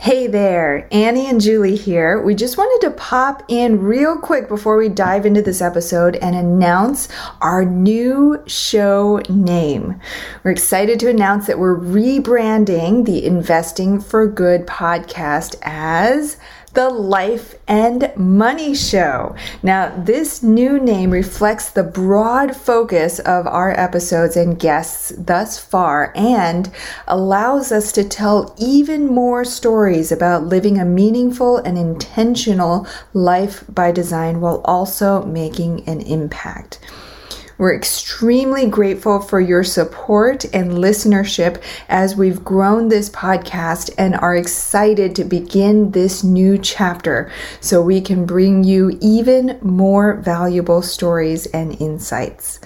Hey there, Annie and Julie here. We just wanted to pop in real quick before we dive into this episode and announce our new show name. We're excited to announce that we're rebranding the Investing for Good podcast as the Life and Money Show. Now, this new name reflects the broad focus of our episodes and guests thus far and allows us to tell even more stories about living a meaningful and intentional life by design while also making an impact. We're extremely grateful for your support and listenership as we've grown this podcast and are excited to begin this new chapter so we can bring you even more valuable stories and insights.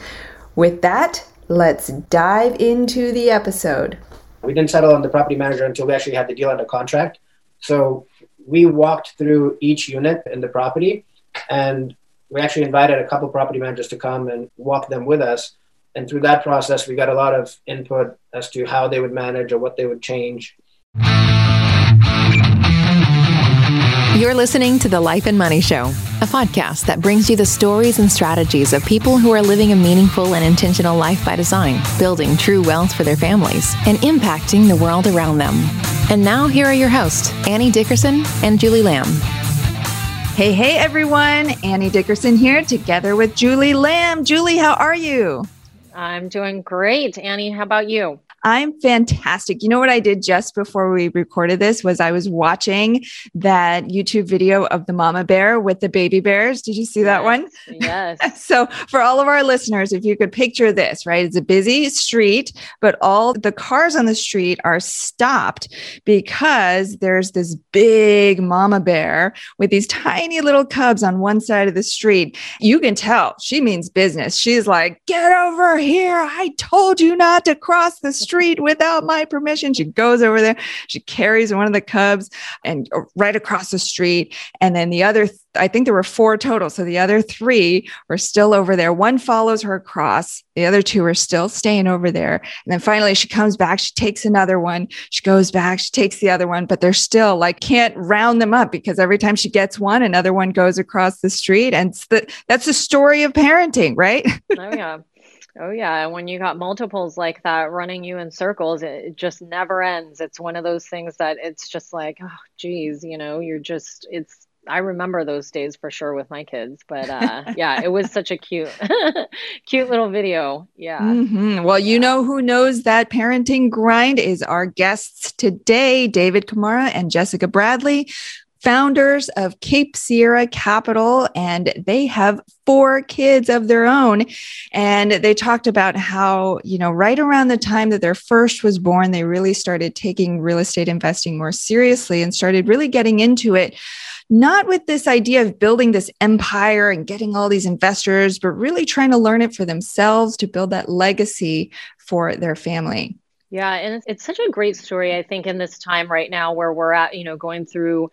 With that, let's dive into the episode. We didn't settle on the property manager until we actually had the deal under contract. So we walked through each unit in the property and we actually invited a couple property managers to come and walk them with us. And through that process, we got a lot of input as to how they would manage or what they would change. You're listening to The Life and Money Show, a podcast that brings you the stories and strategies of people who are living a meaningful and intentional life by design, building true wealth for their families, and impacting the world around them. And now, here are your hosts, Annie Dickerson and Julie Lamb. Hey, hey, everyone. Annie Dickerson here together with Julie Lamb. Julie, how are you? I'm doing great. Annie, how about you? I'm fantastic. You know what I did just before we recorded this was I was watching that YouTube video of the mama bear with the baby bears. Did you see yes, that one? Yes. so for all of our listeners, if you could picture this, right? It's a busy street, but all the cars on the street are stopped because there's this big mama bear with these tiny little cubs on one side of the street. You can tell she means business. She's like, "Get over here. I told you not to cross the street." without my permission. She goes over there, she carries one of the cubs and uh, right across the street. And then the other, I think there were four total. So the other three were still over there. One follows her across, the other two are still staying over there. And then finally she comes back, she takes another one, she goes back, she takes the other one, but they're still like can't round them up because every time she gets one, another one goes across the street. And the, that's the story of parenting, right? Oh, yeah. Oh yeah, And when you got multiples like that running you in circles, it just never ends. It's one of those things that it's just like, oh geez, you know, you're just it's I remember those days for sure with my kids, but uh, yeah, it was such a cute, cute little video. Yeah. Mm-hmm. Well, you know who knows that parenting grind is our guests today, David Kamara and Jessica Bradley, founders of Cape Sierra Capital, and they have four kids of their own. And they talked about how, you know, right around the time that their first was born, they really started taking real estate investing more seriously and started really getting into it. Not with this idea of building this empire and getting all these investors, but really trying to learn it for themselves to build that legacy for their family. Yeah, and it's such a great story, I think, in this time right now where we're at, you know, going through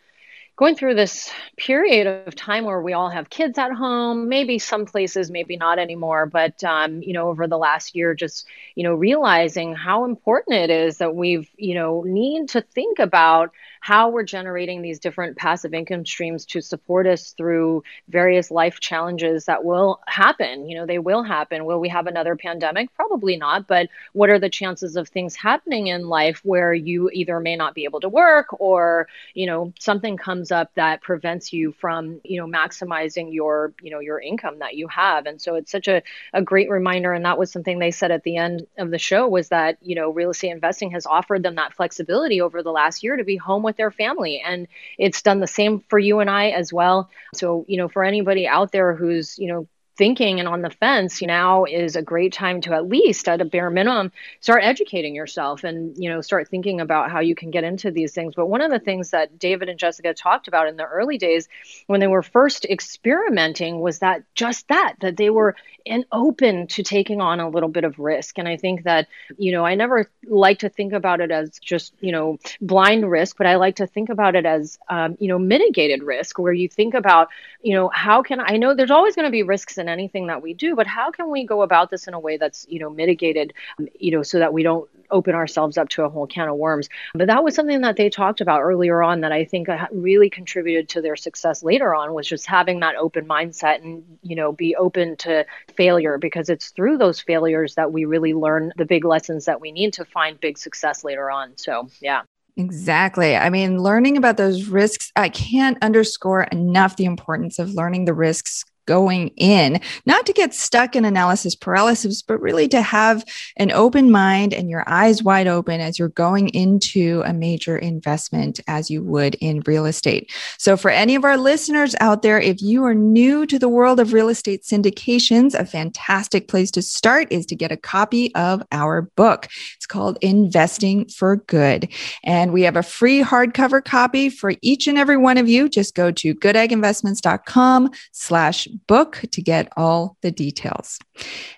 going through this period of time where we all have kids at home maybe some places maybe not anymore but um, you know over the last year just you know realizing how important it is that we've you know need to think about how we're generating these different passive income streams to support us through various life challenges that will happen. You know, they will happen. Will we have another pandemic? Probably not. But what are the chances of things happening in life where you either may not be able to work or, you know, something comes up that prevents you from, you know, maximizing your, you know, your income that you have. And so it's such a, a great reminder. And that was something they said at the end of the show was that, you know, real estate investing has offered them that flexibility over the last year to be home with their family. And it's done the same for you and I as well. So, you know, for anybody out there who's, you know, thinking and on the fence now is a great time to at least at a bare minimum start educating yourself and you know start thinking about how you can get into these things. But one of the things that david and jessica talked about in the early days when they were first experimenting was that just that that they were and open to taking on a little bit of risk. And i think that you know i never like to think about it as just you know blind risk but i like to think about it as um, you know mitigated risk where you think about you know how can i know there's always going to be risks in anything that we do but how can we go about this in a way that's you know mitigated um, you know so that we don't open ourselves up to a whole can of worms. But that was something that they talked about earlier on that I think uh, really contributed to their success later on was just having that open mindset and, you know, be open to failure because it's through those failures that we really learn the big lessons that we need to find big success later on. So, yeah. Exactly. I mean, learning about those risks, I can't underscore enough the importance of learning the risks going in, not to get stuck in analysis paralysis, but really to have an open mind and your eyes wide open as you're going into a major investment as you would in real estate. So, for any of our listeners out there, if you are new to the world of real estate syndications, a fantastic place to start is to get a copy of our book. It's called Investing for Good. And we have a free hardcover copy for each and every one of you. Just go to goodegginvestments.com slash book to get all the details.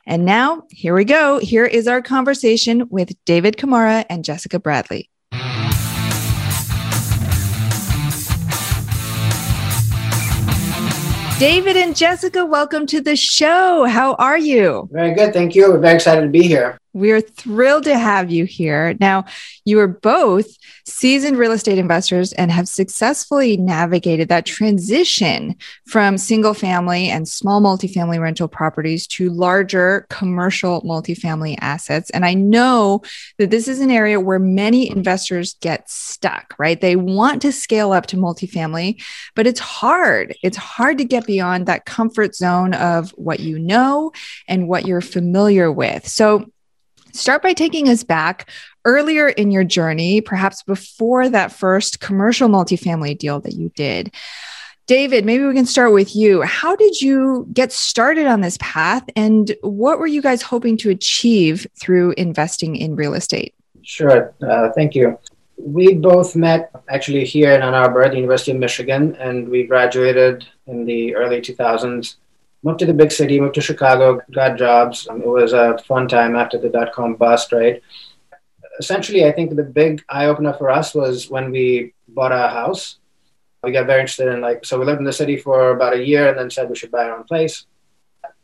And now, here we go. Here is our conversation with David Kamara and Jessica Bradley. David and Jessica, welcome to the show. How are you? Very good. Thank you. We're very excited to be here. We are thrilled to have you here. Now, you are both seasoned real estate investors and have successfully navigated that transition from single family and small multifamily rental properties to larger commercial multifamily assets. And I know that this is an area where many investors get stuck, right? They want to scale up to multifamily, but it's hard. It's hard to get beyond that comfort zone of what you know and what you're familiar with. So, Start by taking us back earlier in your journey, perhaps before that first commercial multifamily deal that you did. David, maybe we can start with you. How did you get started on this path and what were you guys hoping to achieve through investing in real estate? Sure. Uh, thank you. We both met actually here in Ann Arbor at the University of Michigan, and we graduated in the early 2000s moved to the big city, moved to Chicago, got jobs. It was a fun time after the dot com bust, right? Essentially, I think the big eye opener for us was when we bought our house. We got very interested in like, so we lived in the city for about a year and then said we should buy our own place.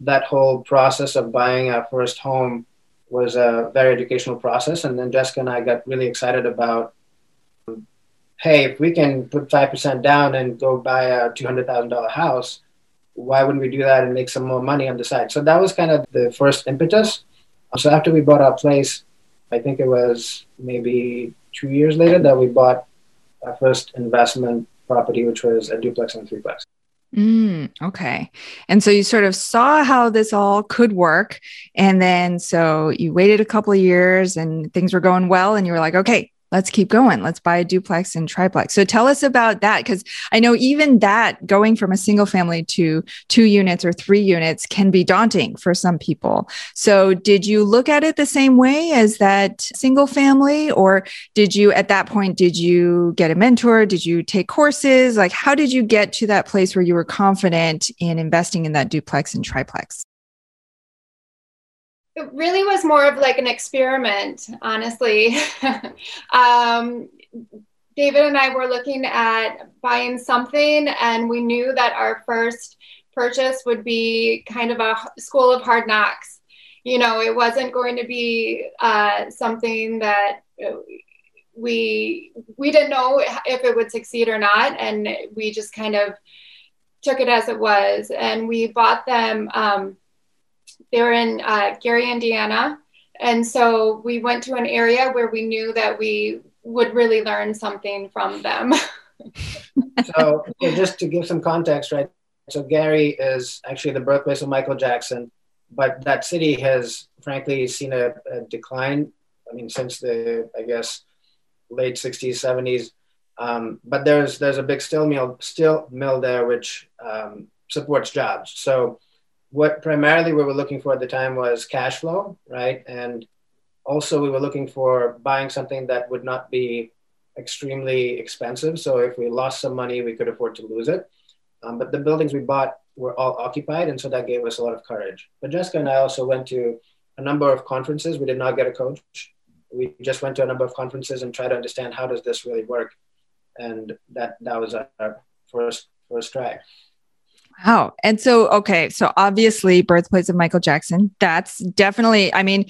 That whole process of buying our first home was a very educational process. And then Jessica and I got really excited about hey, if we can put 5% down and go buy a $200,000 house, why wouldn't we do that and make some more money on the side? So that was kind of the first impetus. So after we bought our place, I think it was maybe two years later that we bought our first investment property, which was a duplex and threeplex. Mm, okay. And so you sort of saw how this all could work. And then so you waited a couple of years and things were going well. And you were like, okay, let's keep going. Let's buy a duplex and triplex. So tell us about that. Cause I know even that going from a single family to two units or three units can be daunting for some people. So did you look at it the same way as that single family? Or did you, at that point, did you get a mentor? Did you take courses? Like, how did you get to that place where you were confident in investing in that duplex and triplex? It really was more of like an experiment, honestly. um, David and I were looking at buying something, and we knew that our first purchase would be kind of a school of hard knocks. You know, it wasn't going to be uh, something that we we didn't know if it would succeed or not, and we just kind of took it as it was. And we bought them. Um, they were in uh, Gary, Indiana. And so we went to an area where we knew that we would really learn something from them. so, so, just to give some context, right? So Gary is actually the birthplace of Michael Jackson, but that city has frankly seen a, a decline. I mean, since the I guess late '60s, '70s. Um, but there's there's a big steel mill steel mill there which um, supports jobs. So what primarily we were looking for at the time was cash flow, right? And also we were looking for buying something that would not be extremely expensive. So if we lost some money, we could afford to lose it. Um, but the buildings we bought were all occupied, and so that gave us a lot of courage. But Jessica and I also went to a number of conferences. We did not get a coach. We just went to a number of conferences and tried to understand how does this really work, and that that was our first first try. Wow. And so, okay. So obviously, birthplace of Michael Jackson, that's definitely, I mean,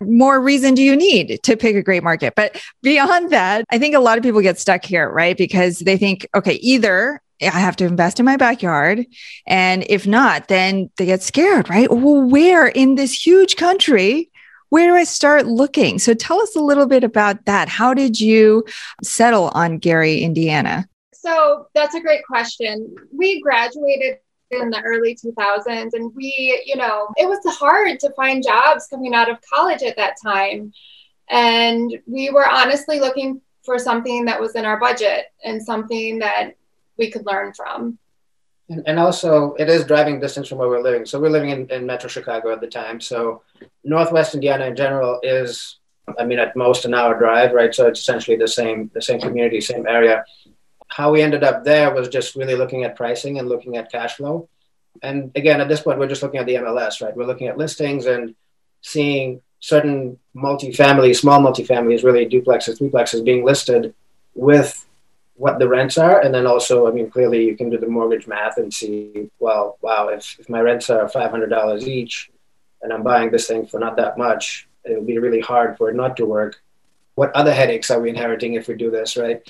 more reason do you need to pick a great market? But beyond that, I think a lot of people get stuck here, right? Because they think, okay, either I have to invest in my backyard. And if not, then they get scared, right? Well, where in this huge country where do I start looking? So tell us a little bit about that. How did you settle on Gary, Indiana? So that's a great question. We graduated in the early 2000s and we, you know, it was hard to find jobs coming out of college at that time. And we were honestly looking for something that was in our budget and something that we could learn from. And, and also, it is driving distance from where we're living. So we're living in, in Metro Chicago at the time. So Northwest Indiana in general is, I mean, at most an hour drive, right? So it's essentially the same, the same community, same area. How we ended up there was just really looking at pricing and looking at cash flow. And again, at this point, we're just looking at the MLS, right? We're looking at listings and seeing certain multifamily, small multifamilies, really duplexes, threeplexes being listed with what the rents are. And then also, I mean, clearly you can do the mortgage math and see, well, wow, if, if my rents are $500 each and I'm buying this thing for not that much, it would be really hard for it not to work. What other headaches are we inheriting if we do this, right?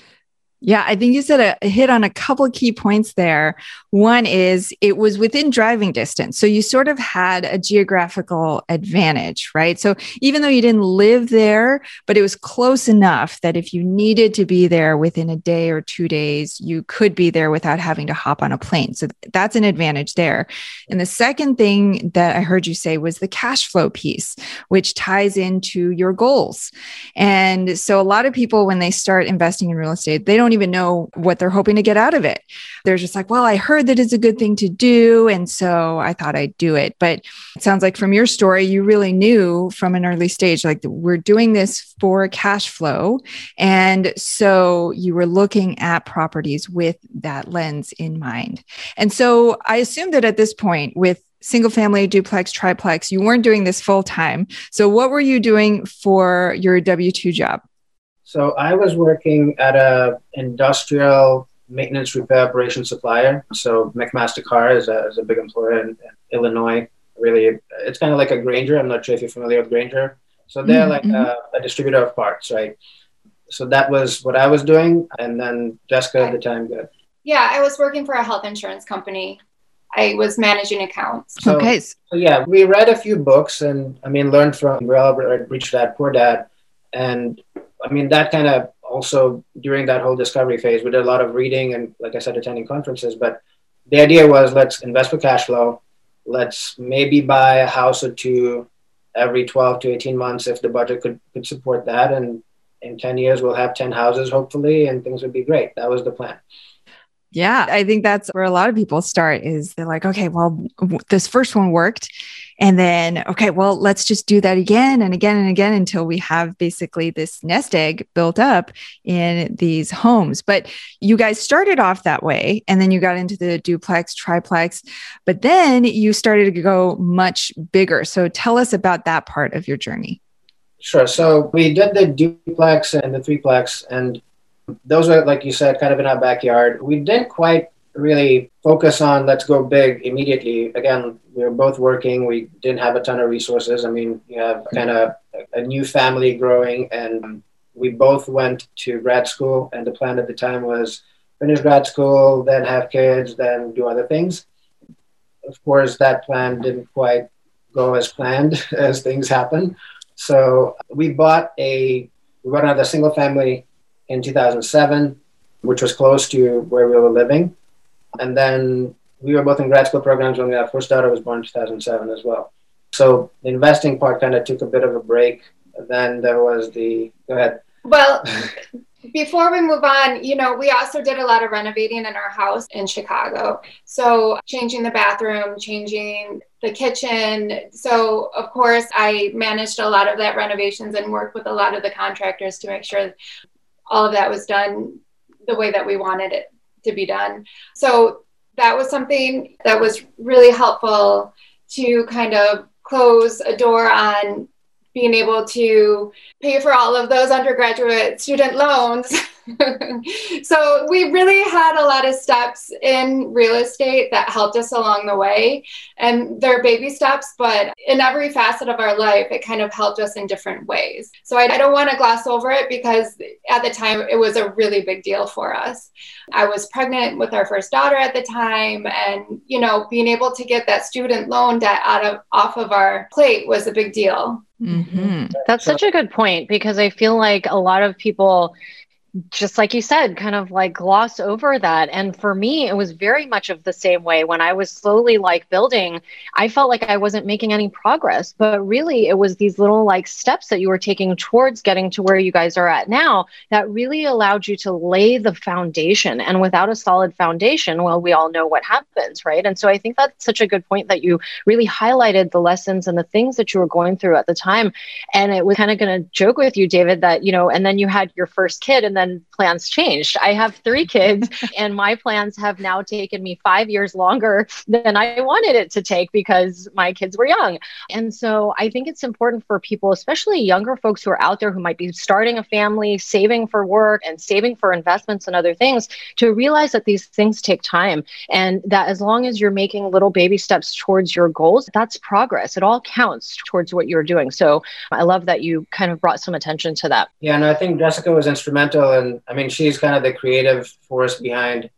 Yeah, I think you said a, hit on a couple key points there. One is it was within driving distance. So you sort of had a geographical advantage, right? So even though you didn't live there, but it was close enough that if you needed to be there within a day or two days, you could be there without having to hop on a plane. So that's an advantage there. And the second thing that I heard you say was the cash flow piece, which ties into your goals. And so a lot of people, when they start investing in real estate, they don't don't even know what they're hoping to get out of it. They're just like, well, I heard that it's a good thing to do. And so I thought I'd do it. But it sounds like from your story, you really knew from an early stage, like we're doing this for cash flow. And so you were looking at properties with that lens in mind. And so I assume that at this point, with single family, duplex, triplex, you weren't doing this full time. So what were you doing for your W 2 job? So I was working at a industrial maintenance repair operation supplier. So McMaster Carr is a, is a big employer in, in Illinois. Really, it's kind of like a Grainger. I'm not sure if you're familiar with Grainger. So they're mm-hmm. like a, a, distributor of parts, right? So that was what I was doing. And then Jessica at the time did. Yeah, I was working for a health insurance company. I was managing accounts. So, okay. So yeah, we read a few books and I mean, learned from Real Rich Dad Poor Dad. And I mean, that kind of also during that whole discovery phase, we did a lot of reading and, like I said, attending conferences. But the idea was let's invest for cash flow. Let's maybe buy a house or two every 12 to 18 months if the budget could, could support that. And in 10 years, we'll have 10 houses, hopefully, and things would be great. That was the plan. Yeah, I think that's where a lot of people start is they're like, okay, well, this first one worked. And then, okay, well, let's just do that again and again and again until we have basically this nest egg built up in these homes. But you guys started off that way and then you got into the duplex, triplex, but then you started to go much bigger. So tell us about that part of your journey. Sure. So we did the duplex and the threeplex, and those are, like you said, kind of in our backyard. We didn't quite really focus on let's go big immediately. Again, we were both working. We didn't have a ton of resources. I mean, you have kind of a new family growing, and we both went to grad school. And the plan at the time was finish grad school, then have kids, then do other things. Of course, that plan didn't quite go as planned as things happen. So we bought a we bought another single family in 2007, which was close to where we were living. And then we were both in grad school programs when our first daughter was born in 2007 as well. So the investing part kind of took a bit of a break. Then there was the, go ahead. Well, before we move on, you know, we also did a lot of renovating in our house in Chicago. So changing the bathroom, changing the kitchen. So, of course, I managed a lot of that renovations and worked with a lot of the contractors to make sure all of that was done the way that we wanted it to be done. So that was something that was really helpful to kind of close a door on being able to pay for all of those undergraduate student loans so we really had a lot of steps in real estate that helped us along the way. And they're baby steps, but in every facet of our life, it kind of helped us in different ways. So I, I don't want to gloss over it because at the time it was a really big deal for us. I was pregnant with our first daughter at the time. And, you know, being able to get that student loan debt out of off of our plate was a big deal. Mm-hmm. That's such a good point because I feel like a lot of people just like you said, kind of like gloss over that. And for me, it was very much of the same way. When I was slowly like building, I felt like I wasn't making any progress. But really, it was these little like steps that you were taking towards getting to where you guys are at now that really allowed you to lay the foundation. And without a solid foundation, well, we all know what happens, right? And so I think that's such a good point that you really highlighted the lessons and the things that you were going through at the time. And it was kind of going to joke with you, David, that, you know, and then you had your first kid and then then plans changed. I have three kids, and my plans have now taken me five years longer than I wanted it to take because my kids were young. And so I think it's important for people, especially younger folks who are out there who might be starting a family, saving for work, and saving for investments and other things, to realize that these things take time and that as long as you're making little baby steps towards your goals, that's progress. It all counts towards what you're doing. So I love that you kind of brought some attention to that. Yeah, and I think Jessica was instrumental and I mean, she's kind of the creative force behind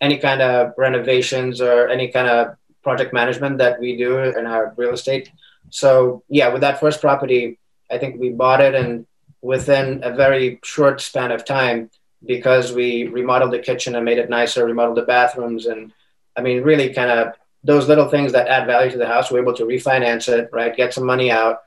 any kind of renovations or any kind of project management that we do in our real estate. So yeah, with that first property, I think we bought it and within a very short span of time, because we remodeled the kitchen and made it nicer, remodeled the bathrooms, and I mean, really kind of those little things that add value to the house. We're able to refinance it, right? Get some money out,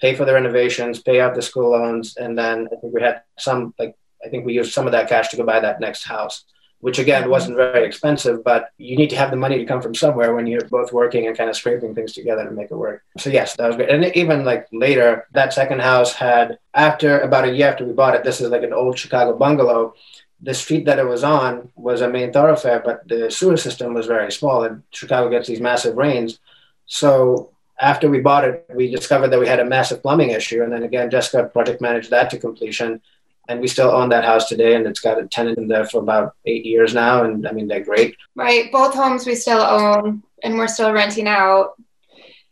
pay for the renovations, pay out the school loans, and then I think we had some like I think we used some of that cash to go buy that next house, which again wasn't very expensive, but you need to have the money to come from somewhere when you're both working and kind of scraping things together to make it work. So yes, that was great. And even like later, that second house had after about a year after we bought it, this is like an old Chicago bungalow. The street that it was on was a main thoroughfare, but the sewer system was very small, and Chicago gets these massive rains. So after we bought it, we discovered that we had a massive plumbing issue. And then again, Jessica project managed that to completion and we still own that house today and it's got a tenant in there for about eight years now and i mean they're great. Right both homes we still own and we're still renting out.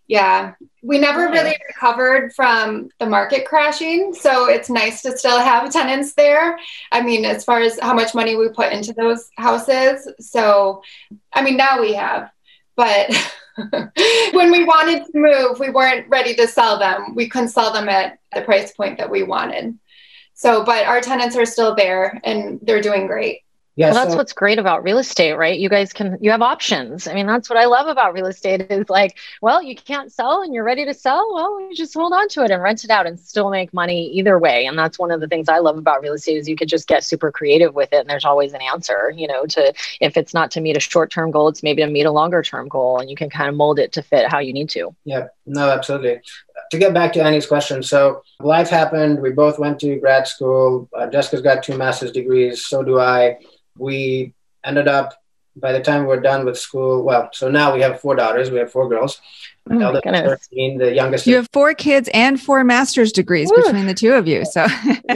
Yeah we never really recovered from the market crashing so it's nice to still have tenants there. I mean as far as how much money we put into those houses so i mean now we have but when we wanted to move we weren't ready to sell them. We couldn't sell them at the price point that we wanted so, but our tenants are still there and they're doing great. Yeah, well, that's so, what's great about real estate, right? You guys can you have options. I mean, that's what I love about real estate is like, well, you can't sell and you're ready to sell. Well, you just hold on to it and rent it out and still make money either way. And that's one of the things I love about real estate is you could just get super creative with it and there's always an answer, you know, to if it's not to meet a short-term goal, it's maybe to meet a longer-term goal and you can kind of mold it to fit how you need to. Yeah. No, absolutely. To get back to Annie's question, so life happened. We both went to grad school. Uh, Jessica's got two master's degrees. So do I we ended up by the time we were done with school well so now we have four daughters we have four girls oh the eldest 13 the youngest you have four kids and four master's degrees Woo. between the two of you so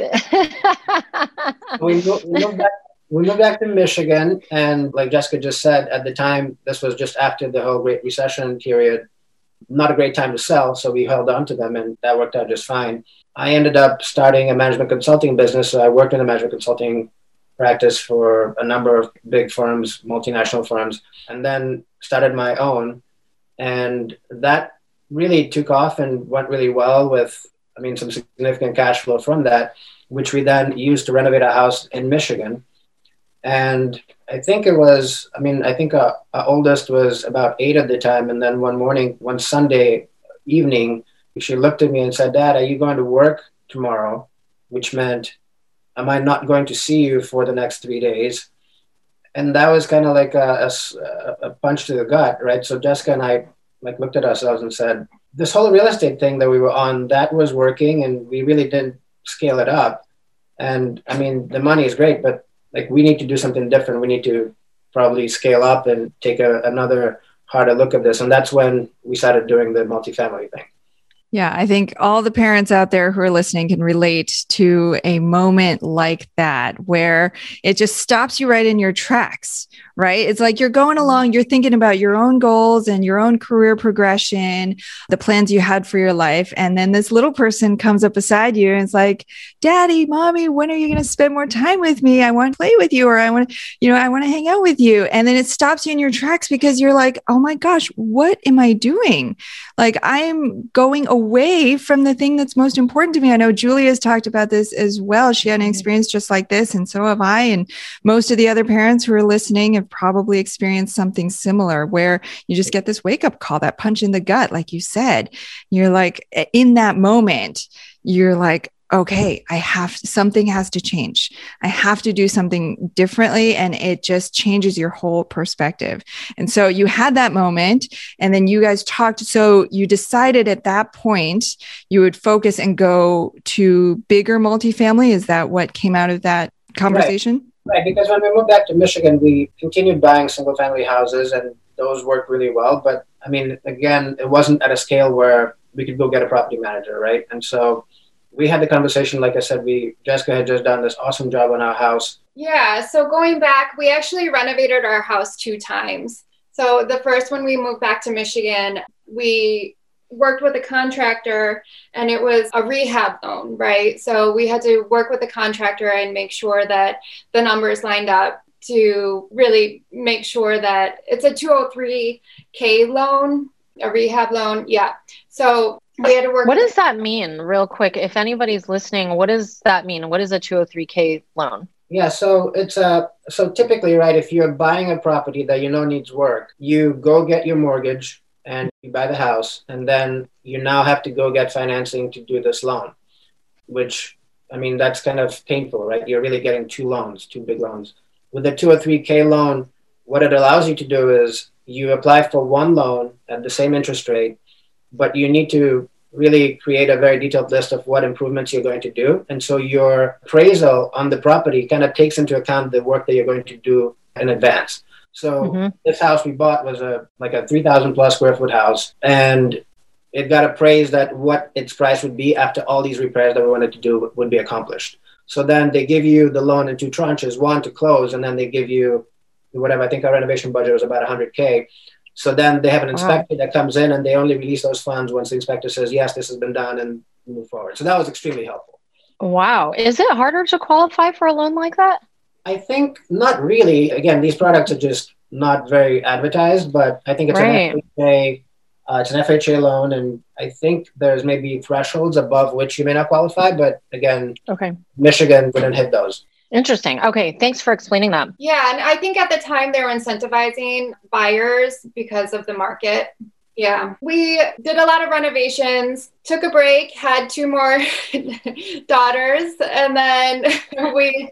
we, moved, we, moved back, we moved back to michigan and like jessica just said at the time this was just after the whole great recession period not a great time to sell so we held on to them and that worked out just fine i ended up starting a management consulting business so i worked in a management consulting practice for a number of big firms, multinational firms, and then started my own. And that really took off and went really well with, I mean, some significant cash flow from that, which we then used to renovate a house in Michigan. And I think it was, I mean, I think our, our oldest was about eight at the time. And then one morning, one Sunday evening, she looked at me and said, Dad, are you going to work tomorrow? Which meant am I not going to see you for the next three days? And that was kind of like a, a, a, punch to the gut, right? So Jessica and I like looked at ourselves and said, this whole real estate thing that we were on, that was working, and we really didn't scale it up. And I mean, the money is great, but like we need to do something different. We need to probably scale up and take a, another harder look at this. And that's when we started doing the multifamily thing. Yeah, I think all the parents out there who are listening can relate to a moment like that where it just stops you right in your tracks, right? It's like you're going along, you're thinking about your own goals and your own career progression, the plans you had for your life. And then this little person comes up beside you and it's like, Daddy, Mommy, when are you going to spend more time with me? I want to play with you or I want to, you know, I want to hang out with you. And then it stops you in your tracks because you're like, oh my gosh, what am I doing? Like I'm going away away from the thing that's most important to me. I know Julie's talked about this as well. She had an mm-hmm. experience just like this, and so have I. And most of the other parents who are listening have probably experienced something similar where you just get this wake up call, that punch in the gut, like you said. You're like, eh, in that moment, you're like, okay, I have something has to change. I have to do something differently. And it just changes your whole perspective. And so you had that moment, and then you guys talked. So you decided at that point you would focus and go to bigger multifamily. Is that what came out of that conversation? Right, right. because when we moved back to Michigan, we continued buying single family houses and those worked really well. But I mean, again, it wasn't at a scale where we could go get a property manager, right? And so we had the conversation. Like I said, we Jessica had just done this awesome job on our house. Yeah. So going back, we actually renovated our house two times. So the first when we moved back to Michigan, we worked with a contractor and it was a rehab loan, right? So we had to work with the contractor and make sure that the numbers lined up to really make sure that it's a 203k loan, a rehab loan. Yeah. So we had to work. What does that mean, real quick? If anybody's listening, what does that mean? What is a 203k loan? Yeah, so it's a so typically, right? If you're buying a property that you know needs work, you go get your mortgage and you buy the house, and then you now have to go get financing to do this loan, which I mean that's kind of painful, right? You're really getting two loans, two big loans. With the 203k loan, what it allows you to do is you apply for one loan at the same interest rate but you need to really create a very detailed list of what improvements you're going to do. And so your appraisal on the property kind of takes into account the work that you're going to do in advance. So mm-hmm. this house we bought was a like a 3000 plus square foot house and it got appraised at what its price would be after all these repairs that we wanted to do would be accomplished. So then they give you the loan in two tranches, one to close and then they give you whatever I think our renovation budget was about 100k so then they have an inspector wow. that comes in and they only release those funds once the inspector says, yes, this has been done and move forward. So that was extremely helpful. Wow. Is it harder to qualify for a loan like that? I think not really. Again, these products are just not very advertised, but I think it's right. an FHA, uh, it's an FHA loan, and I think there's maybe thresholds above which you may not qualify. But again, okay, Michigan wouldn't hit those. Interesting. Okay, thanks for explaining that. Yeah, and I think at the time they were incentivizing buyers because of the market. Yeah, we did a lot of renovations, took a break, had two more daughters, and then we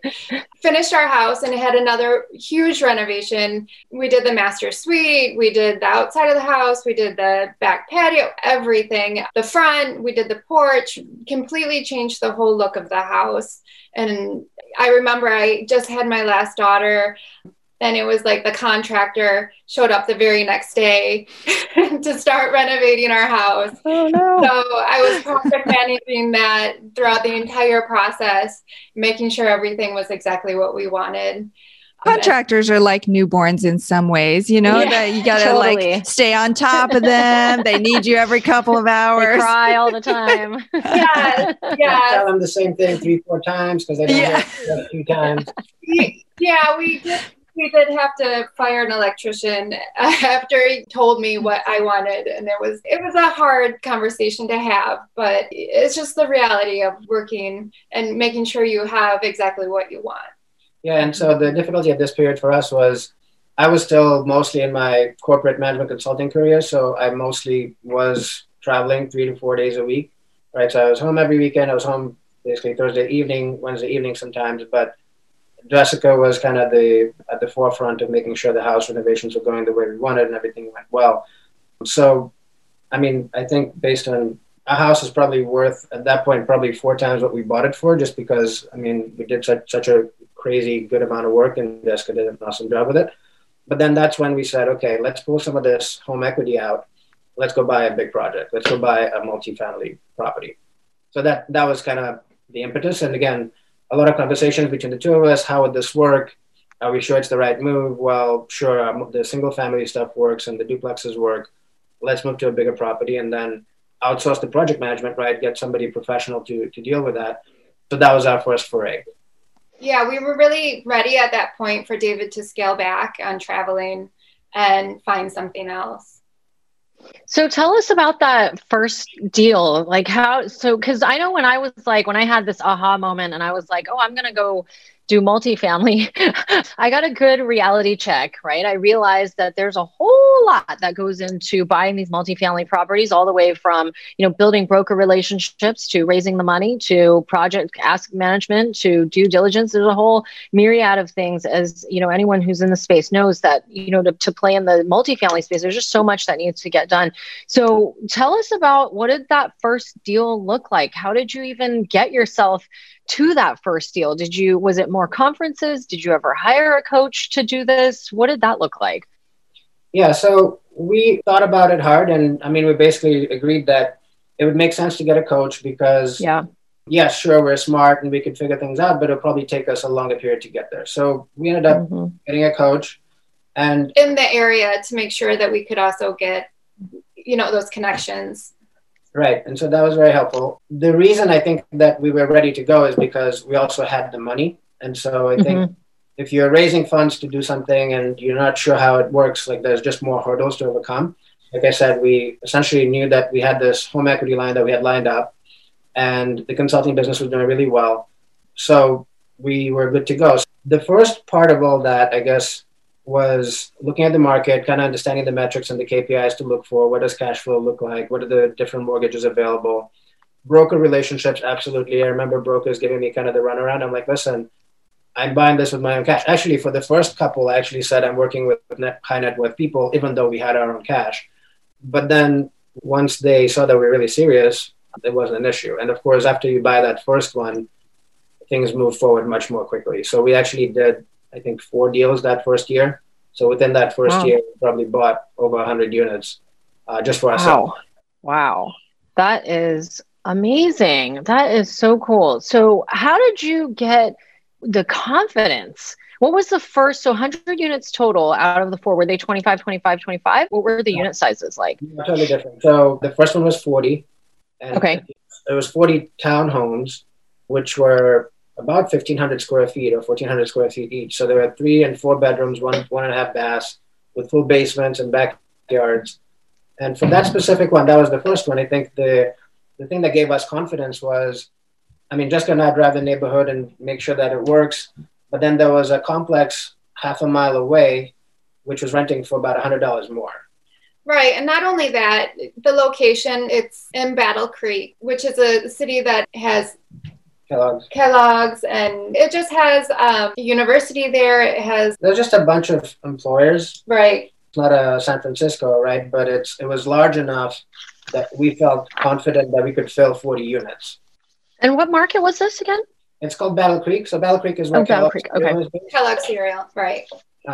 finished our house and had another huge renovation. We did the master suite, we did the outside of the house, we did the back patio, everything. The front, we did the porch, completely changed the whole look of the house. And I remember I just had my last daughter and it was like the contractor showed up the very next day to start renovating our house. Oh, no. So I was project managing that throughout the entire process, making sure everything was exactly what we wanted. Contractors are like newborns in some ways, you know, yeah, that you got to totally. like stay on top of them. they need you every couple of hours. They cry all the time. yeah. Yeah. Tell them the same thing three, four times because they don't yeah. two times. Yeah, we did we did have to fire an electrician after he told me what I wanted and it was it was a hard conversation to have but it's just the reality of working and making sure you have exactly what you want. Yeah, and so the difficulty of this period for us was I was still mostly in my corporate management consulting career, so I mostly was traveling 3 to 4 days a week. Right? So I was home every weekend. I was home basically Thursday evening, Wednesday evening sometimes, but Jessica was kind of the at the forefront of making sure the house renovations were going the way we wanted and everything went well. So, I mean, I think based on a house is probably worth at that point probably four times what we bought it for, just because I mean we did such such a crazy good amount of work and Jessica did an awesome job with it. But then that's when we said, okay, let's pull some of this home equity out let's go buy a big project. Let's go buy a multifamily property. So that that was kind of the impetus. And again, a lot of conversations between the two of us. How would this work? Are we sure it's the right move? Well, sure. Um, the single family stuff works and the duplexes work. Let's move to a bigger property and then outsource the project management, right? Get somebody professional to to deal with that. So that was our first foray. Yeah, we were really ready at that point for David to scale back on traveling and find something else. So tell us about that first deal. Like how so cuz I know when I was like when I had this aha moment and I was like, "Oh, I'm going to go do multifamily, I got a good reality check, right? I realized that there's a whole lot that goes into buying these multifamily properties, all the way from you know building broker relationships to raising the money to project asset management to due diligence. There's a whole myriad of things. As you know, anyone who's in the space knows that you know to, to play in the multifamily space, there's just so much that needs to get done. So tell us about what did that first deal look like? How did you even get yourself to that first deal? Did you, was it more conferences? Did you ever hire a coach to do this? What did that look like? Yeah, so we thought about it hard. And I mean, we basically agreed that it would make sense to get a coach because, yeah, yeah, sure, we're smart and we could figure things out, but it'll probably take us a longer period to get there. So we ended up mm-hmm. getting a coach and in the area to make sure that we could also get, you know, those connections Right. And so that was very helpful. The reason I think that we were ready to go is because we also had the money. And so I think mm-hmm. if you're raising funds to do something and you're not sure how it works, like there's just more hurdles to overcome. Like I said, we essentially knew that we had this home equity line that we had lined up and the consulting business was doing really well. So we were good to go. So the first part of all that, I guess, was looking at the market, kind of understanding the metrics and the KPIs to look for. What does cash flow look like? What are the different mortgages available? Broker relationships, absolutely. I remember brokers giving me kind of the runaround. I'm like, listen, I'm buying this with my own cash. Actually, for the first couple, I actually said I'm working with net, high net worth people, even though we had our own cash. But then once they saw that we we're really serious, it wasn't an issue. And of course, after you buy that first one, things move forward much more quickly. So we actually did I think four deals that first year. So within that first wow. year, we probably bought over 100 units uh, just for ourselves. Wow. wow. That is amazing. That is so cool. So, how did you get the confidence? What was the first? So, 100 units total out of the four. Were they 25, 25, 25? What were the yeah. unit sizes like? Totally different. So, the first one was 40. okay. It was 40 townhomes, which were about 1,500 square feet or 1,400 square feet each. So there were three and four bedrooms, one one and a half baths, with full basements and backyards. And for that specific one, that was the first one. I think the the thing that gave us confidence was, I mean, just gonna drive the neighborhood and make sure that it works. But then there was a complex half a mile away, which was renting for about hundred dollars more. Right. And not only that, the location, it's in Battle Creek, which is a city that has Kellogg's. Kellogg's, and it just has um, a university there. It has. There's just a bunch of employers. Right. It's not a San Francisco, right? But it's it was large enough that we felt confident that we could fill 40 units. And what market was this again? It's called Battle Creek. So Battle Creek is where oh, Battle Creek. Okay. Kellogg cereal, right?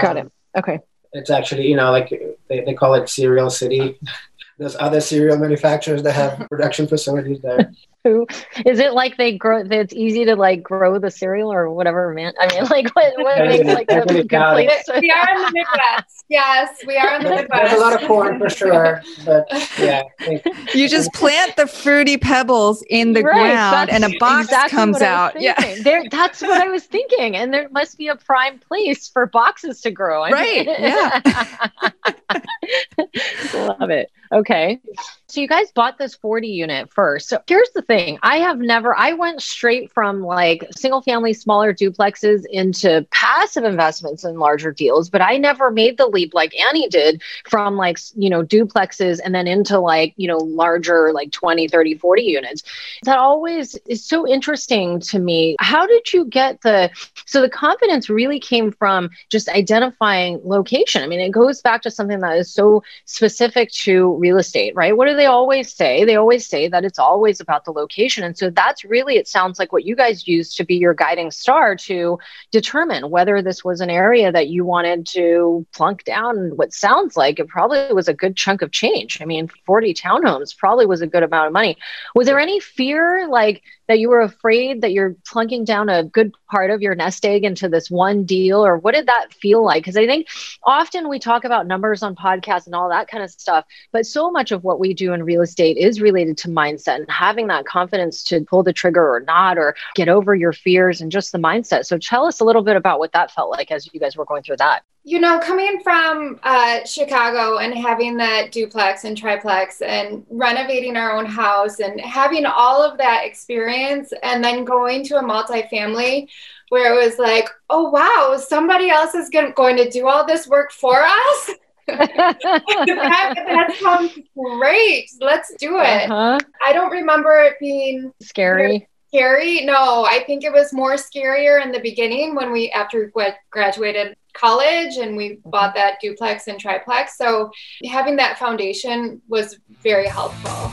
Got um, it. Okay. It's actually, you know, like they, they call it Cereal City. There's other cereal manufacturers that have production facilities there who is it like they grow that it's easy to like grow the cereal or whatever man i mean like what, what makes like a good place? We are in the midwest. Yes we are in the midwest there's a lot of corn for sure but yeah. You just plant the fruity pebbles in the right, ground and a box exactly comes out. Yeah. there that's what i was thinking and there must be a prime place for boxes to grow. I right mean, yeah. Love it. Okay so you guys bought this 40 unit first. So here's the thing. I have never I went straight from like single family smaller duplexes into passive investments in larger deals, but I never made the leap like Annie did from like, you know, duplexes and then into like, you know, larger like 20, 30, 40 units. That always is so interesting to me. How did you get the so the confidence really came from just identifying location. I mean, it goes back to something that is so specific to real estate, right? What are the they always say. They always say that it's always about the location. And so that's really, it sounds like what you guys used to be your guiding star to determine whether this was an area that you wanted to plunk down what sounds like it probably was a good chunk of change. I mean, 40 townhomes probably was a good amount of money. Was there any fear like that you were afraid that you're plunking down a good part of your nest egg into this one deal? Or what did that feel like? Because I think often we talk about numbers on podcasts and all that kind of stuff, but so much of what we do in real estate is related to mindset and having that confidence to pull the trigger or not, or get over your fears and just the mindset. So tell us a little bit about what that felt like as you guys were going through that. You know, coming from uh, Chicago and having that duplex and triplex and renovating our own house and having all of that experience, and then going to a multifamily where it was like, oh, wow, somebody else is going to do all this work for us. That, that, sounds great. Let's do it. Uh-huh. I don't remember it being scary. Scary? No, I think it was more scarier in the beginning when we, after we graduated college and we bought that duplex and triplex. So having that foundation was very helpful.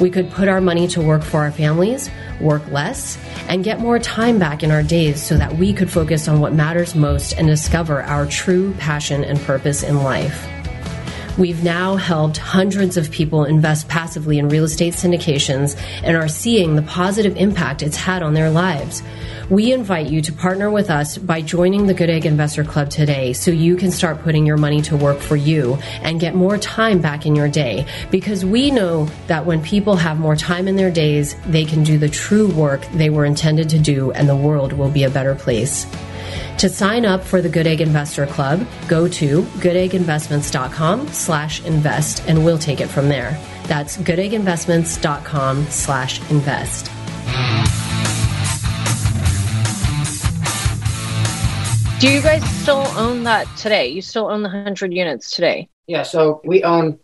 We could put our money to work for our families, work less, and get more time back in our days so that we could focus on what matters most and discover our true passion and purpose in life. We've now helped hundreds of people invest passively in real estate syndications and are seeing the positive impact it's had on their lives. We invite you to partner with us by joining the Good Egg Investor Club today so you can start putting your money to work for you and get more time back in your day. Because we know that when people have more time in their days, they can do the true work they were intended to do and the world will be a better place. To sign up for the Good Egg Investor Club, go to goodegginvestments.com slash invest and we'll take it from there. That's goodegginvestments.com slash invest. Do you guys still own that today? You still own the 100 units today? Yeah, so we own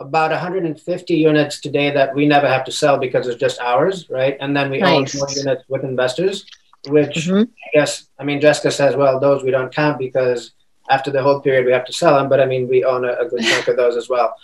about 150 units today that we never have to sell because it's just ours, right? And then we nice. own more units with investors, which mm-hmm. I guess, I mean, Jessica says, well, those we don't count because after the whole period we have to sell them, but I mean, we own a, a good chunk of those as well.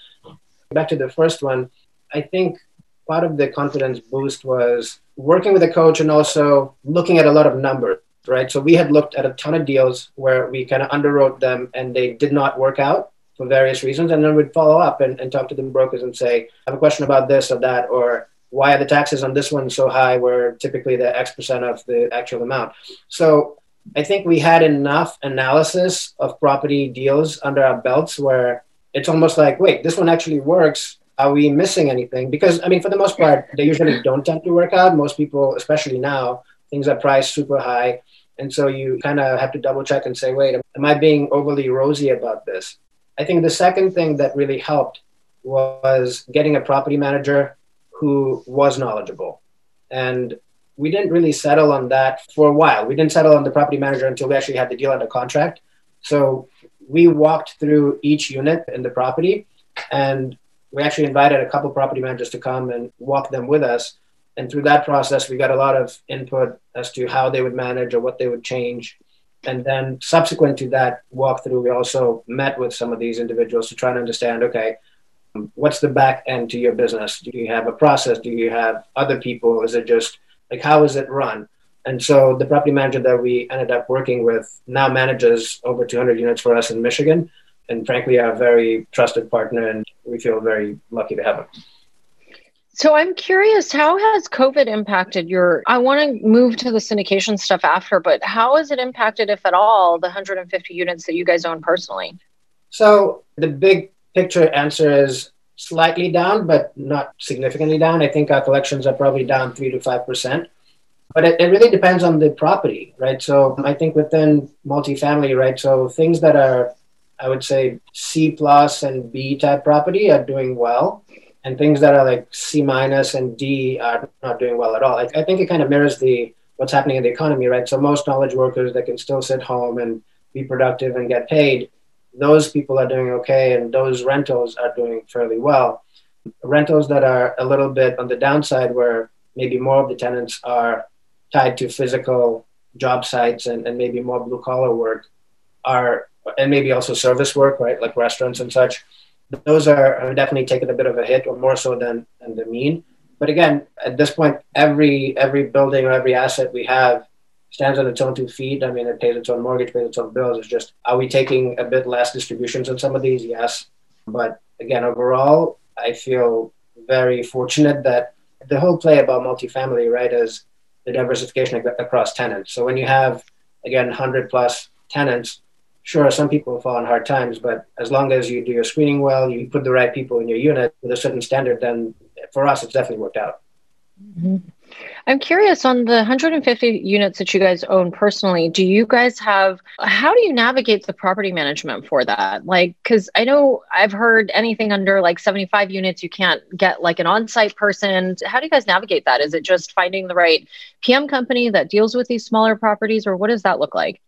Back to the first one, I think part of the confidence boost was working with a coach and also looking at a lot of numbers right? So we had looked at a ton of deals where we kind of underwrote them and they did not work out for various reasons. And then we'd follow up and, and talk to the brokers and say, I have a question about this or that, or why are the taxes on this one so high where typically the X percent of the actual amount. So I think we had enough analysis of property deals under our belts where it's almost like, wait, this one actually works. Are we missing anything? Because I mean, for the most part, they usually don't tend to work out. Most people, especially now, things are priced super high. And so you kind of have to double check and say, wait, am I being overly rosy about this? I think the second thing that really helped was getting a property manager who was knowledgeable. And we didn't really settle on that for a while. We didn't settle on the property manager until we actually had the deal under contract. So we walked through each unit in the property and we actually invited a couple property managers to come and walk them with us and through that process, we got a lot of input as to how they would manage or what they would change. And then subsequent to that walkthrough, we also met with some of these individuals to try and understand, okay, what's the back end to your business? Do you have a process? Do you have other people? Is it just like, how is it run? And so the property manager that we ended up working with now manages over 200 units for us in Michigan. and frankly, a very trusted partner, and we feel very lucky to have him. So I'm curious, how has COVID impacted your? I want to move to the syndication stuff after, but how has it impacted, if at all, the 150 units that you guys own personally? So the big picture answer is slightly down, but not significantly down. I think our collections are probably down three to five percent. But it, it really depends on the property, right? So I think within multifamily, right? So things that are, I would say, C plus and B type property are doing well and things that are like C minus and D are not doing well at all. I, I, think it kind of mirrors the what's happening in the economy, right? So most knowledge workers that can still sit home and be productive and get paid, those people are doing okay, and those rentals are doing fairly well. Rentals that are a little bit on the downside, where maybe more of the tenants are tied to physical job sites and, and maybe more blue collar work, are and maybe also service work, right, like restaurants and such those are definitely taking a bit of a hit, or more so than, than the mean. But again, at this point, every every building or every asset we have stands on its own two feet. I mean, it pays its own mortgage, pays its own bills. It's just, are we taking a bit less distributions on some of these? Yes. But again, overall, I feel very fortunate that the whole play about multifamily, right, is the diversification across tenants. So when you have, again, 100 plus tenants, sure, some people fall on hard times, but as long as you do your screening well, you put the right people in your unit with a certain standard, then for us, it's definitely worked out. Mm-hmm. I'm curious on the 150 units that you guys own personally. Do you guys have, how do you navigate the property management for that? Like, because I know I've heard anything under like 75 units, you can't get like an on site person. How do you guys navigate that? Is it just finding the right PM company that deals with these smaller properties, or what does that look like?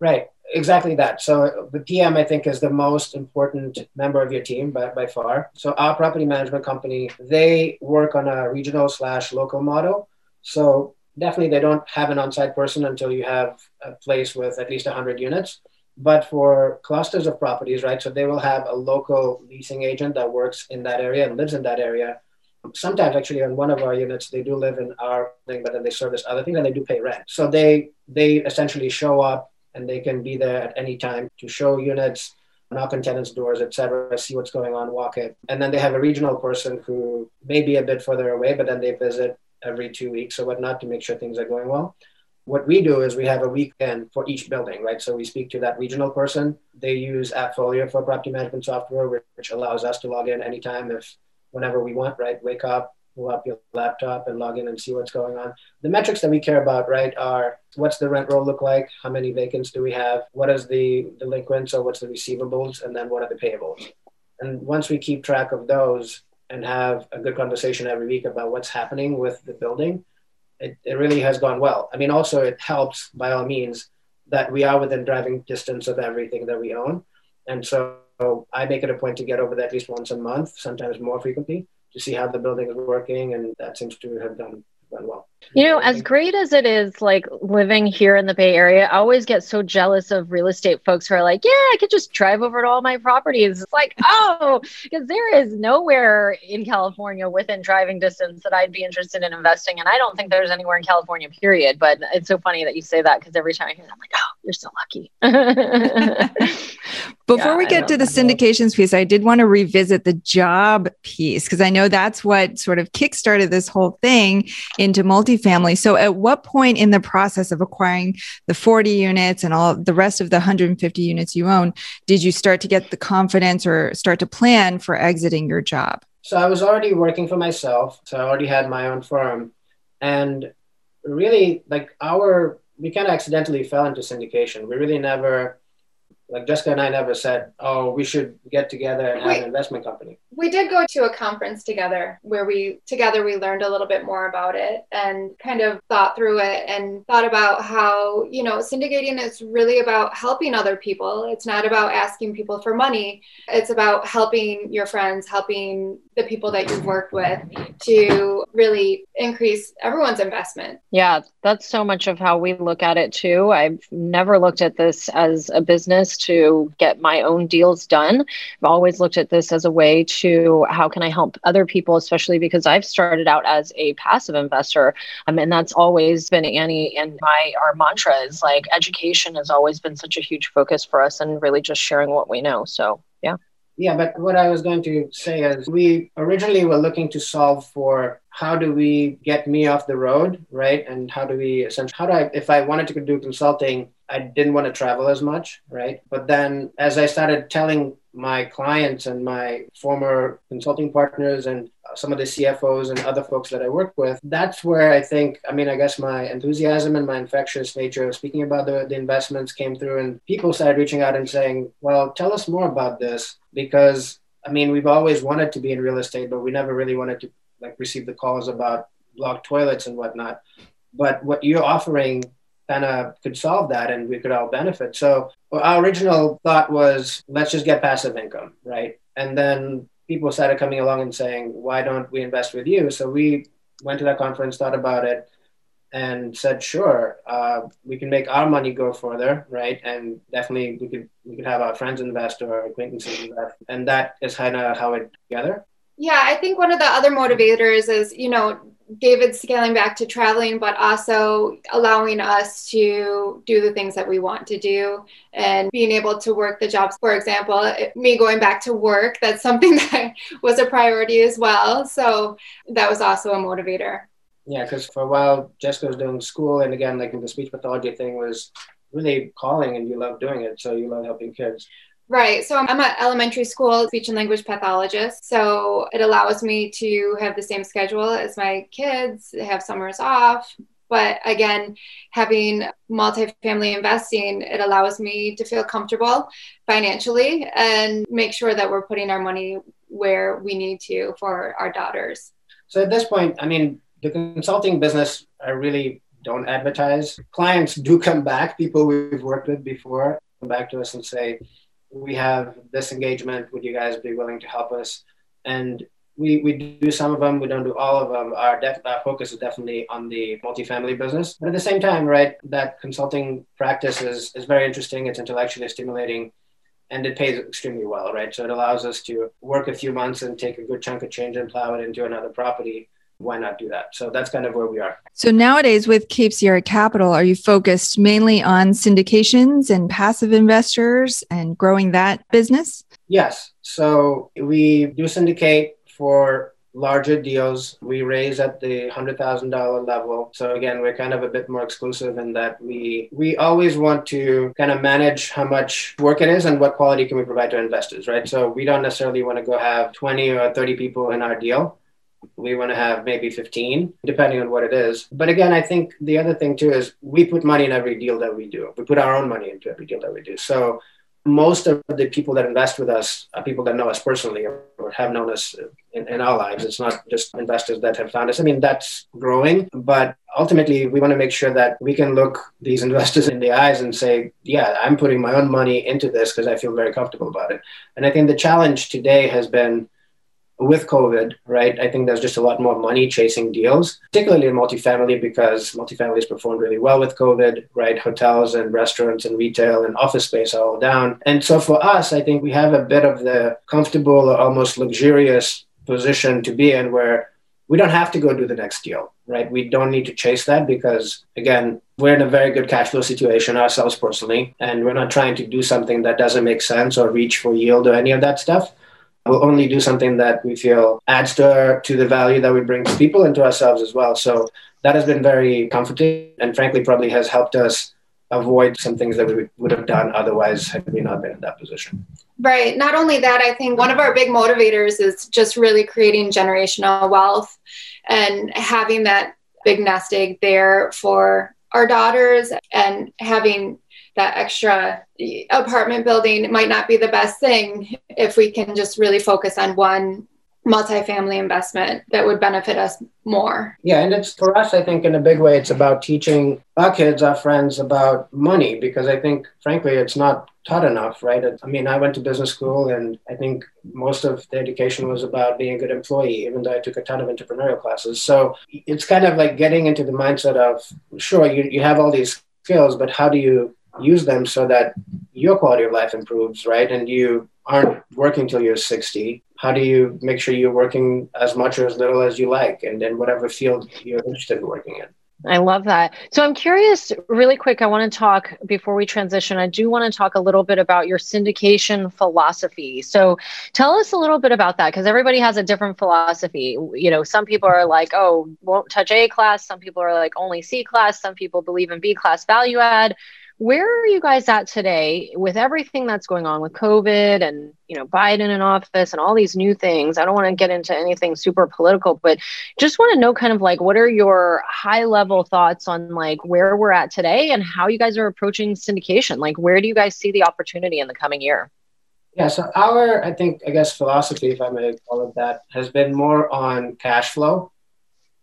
Right exactly that. So the PM, I think, is the most important member of your team by, by far. So our property management company, they work on a regional slash local model. So definitely they don't have an on-site person until you have a place with at least 100 units. But for clusters of properties, right, so they will have a local leasing agent that works in that area and lives in that area. Sometimes, actually, on one of our units, they do live in our thing, but then they service other things and they do pay rent. So they they essentially show up and they can be there at any time to show units, knock on tenants' doors, etc., see what's going on, walk it. And then they have a regional person who may be a bit further away, but then they visit every two weeks or whatnot to make sure things are going well. What we do is we have a weekend for each building, right? So we speak to that regional person. They use AppFolio for property management software, which allows us to log in anytime if whenever we want, right? Wake up, pull up your laptop and log in and see what's going on. The metrics that we care about, right, are what's the rent roll look like? How many vacants do we have? What is the delinquents or what's the receivables? And then what are the payables? And once we keep track of those and have a good conversation every week about what's happening with the building, it, it really has gone well. I mean, also, it helps by all means that we are within driving distance of everything that we own. And so I make it a point to get over there at least once a month, sometimes more frequently, to see how the building is working, and that seems to have done done well. You know, as great as it is, like living here in the Bay Area, I always get so jealous of real estate folks who are like, "Yeah, I could just drive over to all my properties." It's like, oh, because there is nowhere in California within driving distance that I'd be interested in investing, and I don't think there's anywhere in California, period. But it's so funny that you say that because every time I hear it, I'm like, oh, you're so lucky. Before yeah, we get to the syndications piece, I did want to revisit the job piece because I know that's what sort of kickstarted this whole thing into multifamily. So, at what point in the process of acquiring the 40 units and all the rest of the 150 units you own did you start to get the confidence or start to plan for exiting your job? So, I was already working for myself. So, I already had my own firm. And really, like our, we kind of accidentally fell into syndication. We really never like Jessica and I never said, "Oh, we should get together and have an investment company." We did go to a conference together where we together we learned a little bit more about it and kind of thought through it and thought about how, you know, syndicating is really about helping other people. It's not about asking people for money. It's about helping your friends, helping the people that you've worked with to really increase everyone's investment. Yeah, that's so much of how we look at it too. I've never looked at this as a business to get my own deals done. I've always looked at this as a way to how can I help other people, especially because I've started out as a passive investor. Um, and that's always been Annie and my our mantra is like education has always been such a huge focus for us and really just sharing what we know. So yeah. Yeah, but what I was going to say is we originally were looking to solve for how do we get me off the road, right? And how do we essentially, how do I, if I wanted to do consulting, I didn't want to travel as much, right? But then as I started telling my clients and my former consulting partners and some of the CFOs and other folks that I work with, that's where I think, I mean, I guess my enthusiasm and my infectious nature of speaking about the, the investments came through, and people started reaching out and saying, Well, tell us more about this. Because, I mean, we've always wanted to be in real estate, but we never really wanted to like receive the calls about blocked toilets and whatnot. But what you're offering kind of could solve that and we could all benefit. So our original thought was let's just get passive income, right? And then people started coming along and saying, why don't we invest with you? So we went to that conference, thought about it, and said, sure, uh, we can make our money go further, right? And definitely we could we could have our friends invest or acquaintances invest, and that is kind of how it together. Yeah, I think one of the other motivators is, you know, David scaling back to traveling, but also allowing us to do the things that we want to do and being able to work the jobs. For example, me going back to work, that's something that was a priority as well. So that was also a motivator. Yeah, because for a while, Jessica was doing school. And again, like the speech pathology thing was really calling and you love doing it. So you love helping kids. Right. So I'm an elementary school speech and language pathologist. So it allows me to have the same schedule as my kids, have summers off. But again, having multifamily investing, it allows me to feel comfortable financially and make sure that we're putting our money where we need to for our daughters. So at this point, I mean, the consulting business, I really don't advertise. Clients do come back, people we've worked with before come back to us and say, we have this engagement. Would you guys be willing to help us? And we, we do some of them, we don't do all of them. Our, def- our focus is definitely on the multifamily business. But at the same time, right, that consulting practice is, is very interesting. It's intellectually stimulating and it pays extremely well, right? So it allows us to work a few months and take a good chunk of change and plow it into another property why not do that? So that's kind of where we are. So nowadays with Cape Sierra Capital, are you focused mainly on syndications and passive investors and growing that business? Yes. So we do syndicate for larger deals. We raise at the $100,000 level. So again, we're kind of a bit more exclusive in that we we always want to kind of manage how much work it is and what quality can we provide to investors, right? So we don't necessarily want to go have 20 or 30 people in our deal we want to have maybe 15 depending on what it is. But again i think the other thing too is we put money in every deal that we do. We put our own money into every deal that we do. So most of the people that invest with us are people that know us personally or, have known us in, in, our lives. It's not just investors that have found us. I mean that's growing but ultimately we want to make sure that we can look these investors in the eyes and say yeah i'm putting my own money into this because i feel very comfortable about it. And i think the challenge today has been with COVID, right, I think there's just a lot more money chasing deals, particularly in multifamily because multifamily has performed really well with COVID, right? Hotels and restaurants and retail and office space are all down. And so for us, I think we have a bit of the comfortable or almost luxurious position to be in where we don't have to go do the next deal, right? We don't need to chase that because, again, we're in a very good cash flow situation ourselves personally, and we're not trying to do something that doesn't make sense or reach for yield or any of that stuff. We'll only do something that we feel adds to, our, to the value that we bring to people and to ourselves as well. So that has been very comforting and frankly probably has helped us avoid some things that we would have done otherwise had we not been in that position. Right. Not only that, I think one of our big motivators is just really creating generational wealth and having that big nest egg there for our daughters and having that extra apartment building might not be the best thing if we can just really focus on one multifamily investment that would benefit us more. Yeah, and it's for us, I think, in a big way, it's about teaching our kids, our friends about money because I think, frankly, it's not taught enough, right? I mean, I went to business school and I think most of the education was about being a good employee, even though I took a ton of entrepreneurial classes. So it's kind of like getting into the mindset of, sure, you, you have all these skills, but how do you use them so that your quality of life improves, right? And you aren't working till you're 60 how do you make sure you're working as much or as little as you like and in whatever field you're interested in working in I love that. So I'm curious, really quick. I want to talk before we transition. I do want to talk a little bit about your syndication philosophy. So tell us a little bit about that because everybody has a different philosophy. You know, some people are like, oh, won't touch A class. Some people are like, only C class. Some people believe in B class value add where are you guys at today with everything that's going on with covid and you know biden in office and all these new things? I don't want to get into anything super political but just want to know kind of like what are your high level thoughts on like where we're at today and how you guys are approaching syndication? Like where do you guys see the opportunity in the coming year? Yeah so our i think i guess philosophy if i may call it that has been more on cash flow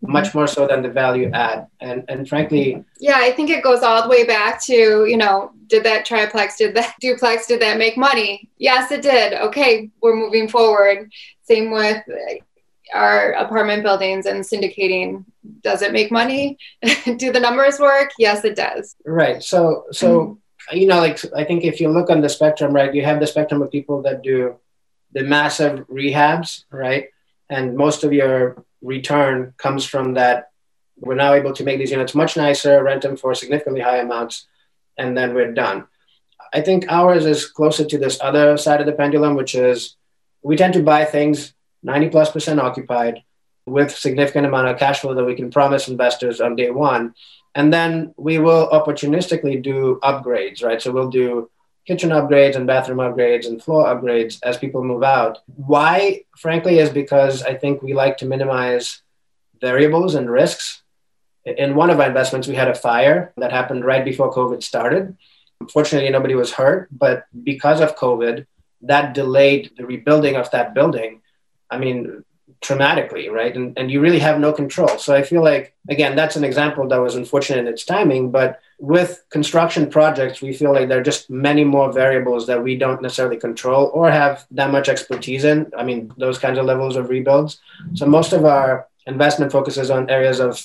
much more so than the value add. And and frankly, yeah, I think it goes all the way back to you know, did that triplex, did that duplex, did that make money? Yes, it did. Okay, we're moving forward. Same with our apartment buildings and syndicating. Does it make money? Do the numbers work? Yes, it does. Right. So so. Mm-hmm. You know, like I think if you look on the spectrum, right, you have the spectrum of people that do the massive rehabs, right? And most of your return comes from that we're now able to make these units much nicer, rent them for significantly high amounts, and then we're done. I think ours is closer to this other side of the pendulum, which is we tend to buy things 90 plus percent occupied with significant amount of cash flow that we can promise investors on day one. And then we will opportunistically do upgrades, right? So we'll do kitchen upgrades and bathroom upgrades and floor upgrades as people move out. Why, frankly, is because I think we like to minimize variables and risks. In one of our investments, we had a fire that happened right before COVID started. Fortunately, nobody was hurt, but because of COVID, that delayed the rebuilding of that building. I mean, traumatically, right? And, and you really have no control. So I feel like, again, that's an example that was unfortunate in its timing. But with construction projects, we feel like there are just many more variables that we don't necessarily control or have that much expertise in. I mean, those kinds of levels of rebuilds. So most of our investment focuses on areas of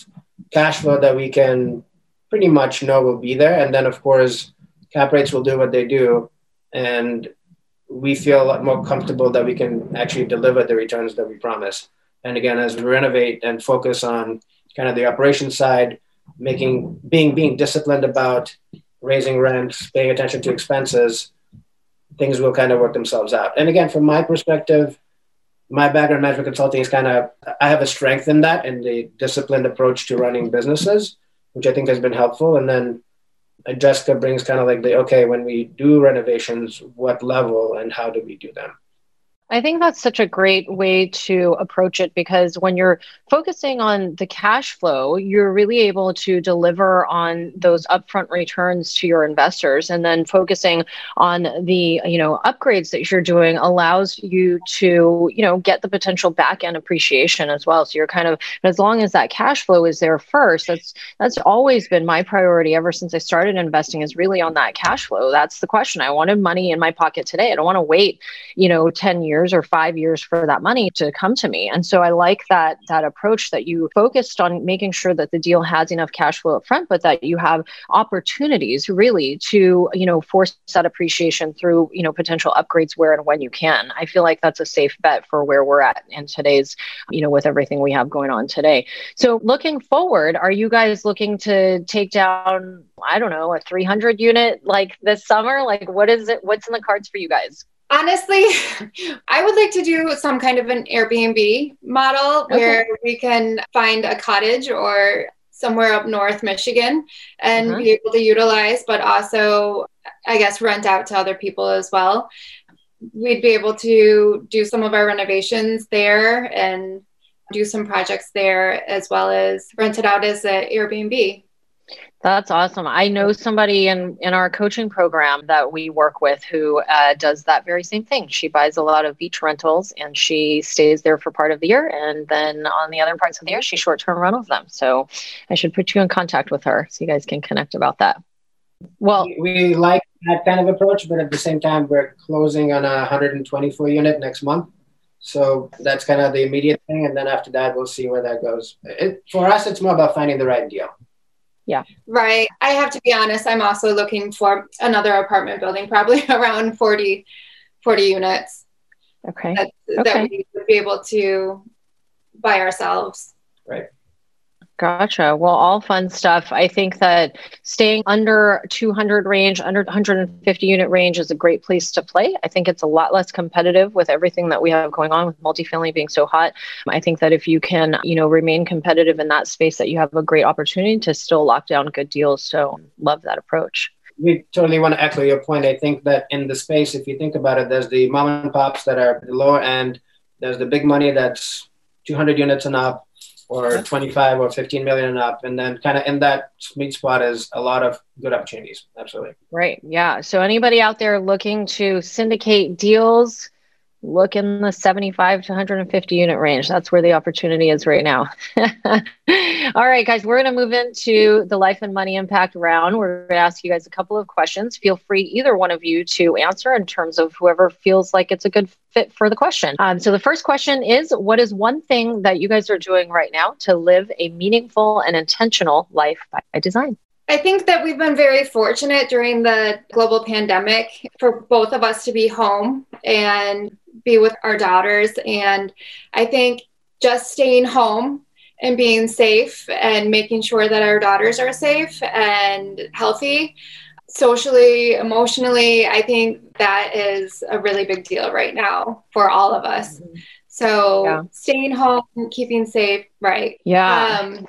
cash flow that we can pretty much know will be there. And then, of course, cap rates will do what they do. And we feel a lot more comfortable that we can actually deliver the returns that we promise. And again, as we renovate and focus on kind of the operation side, making being being disciplined about raising rents, paying attention to expenses, things will kind of work themselves out. And again, from my perspective, my background management consulting is kind of I have a strength in that and the disciplined approach to running businesses, which I think has been helpful. And then Jessica brings kind of like the okay, when we do renovations, what level and how do we do them? I think that's such a great way to approach it because when you're focusing on the cash flow, you're really able to deliver on those upfront returns to your investors. And then focusing on the, you know, upgrades that you're doing allows you to, you know, get the potential back end appreciation as well. So you're kind of as long as that cash flow is there first, that's that's always been my priority ever since I started investing is really on that cash flow. That's the question. I wanted money in my pocket today. I don't want to wait, you know, 10 years years or five years for that money to come to me. And so I like that that approach that you focused on making sure that the deal has enough cash flow up front, but that you have opportunities really to, you know, force that appreciation through, you know, potential upgrades where and when you can. I feel like that's a safe bet for where we're at in today's, you know, with everything we have going on today. So looking forward, are you guys looking to take down, I don't know, a 300 unit like this summer? Like what is it? What's in the cards for you guys? Honestly, I would like to do some kind of an Airbnb model okay. where we can find a cottage or somewhere up north Michigan and uh-huh. be able to utilize, but also, I guess, rent out to other people as well. We'd be able to do some of our renovations there and do some projects there as well as rent it out as an Airbnb. That's awesome. I know somebody in, in our coaching program that we work with who uh, does that very same thing. She buys a lot of beach rentals and she stays there for part of the year. And then on the other parts of the year, she short term rentals them. So I should put you in contact with her so you guys can connect about that. Well, we, we like that kind of approach, but at the same time, we're closing on a 124 unit next month. So that's kind of the immediate thing. And then after that, we'll see where that goes. It, for us, it's more about finding the right deal. Yeah. Right. I have to be honest, I'm also looking for another apartment building, probably around 40, 40 units. Okay. That, okay. that we would be able to buy ourselves. Right. Gotcha. Well, all fun stuff. I think that staying under 200 range, under 150 unit range is a great place to play. I think it's a lot less competitive with everything that we have going on with multifamily being so hot. I think that if you can, you know, remain competitive in that space, that you have a great opportunity to still lock down good deals. So love that approach. We totally want to echo your point. I think that in the space, if you think about it, there's the mom and pops that are the lower end. There's the big money that's 200 units and up or 25 or 15 million and up and then kind of in that sweet spot is a lot of good opportunities absolutely. Right yeah so anybody out there looking to syndicate deals look in the 75 to 150 unit range. That's where the opportunity is right now. All right, guys, we're going to move into the life and money impact round. We're going to ask you guys a couple of questions. Feel free, either one of you, to answer in terms of whoever feels like it's a good fit for the question. Um, so the first question is What is one thing that you guys are doing right now to live a meaningful and intentional life by design? I think that we've been very fortunate during the global pandemic for both of us to be home and be with our daughters. And I think just staying home and being safe and making sure that our daughters are safe and healthy socially, emotionally, I think that is a really big deal right now for all of us. Mm-hmm. So yeah. staying home, keeping safe, right? Yeah. Um,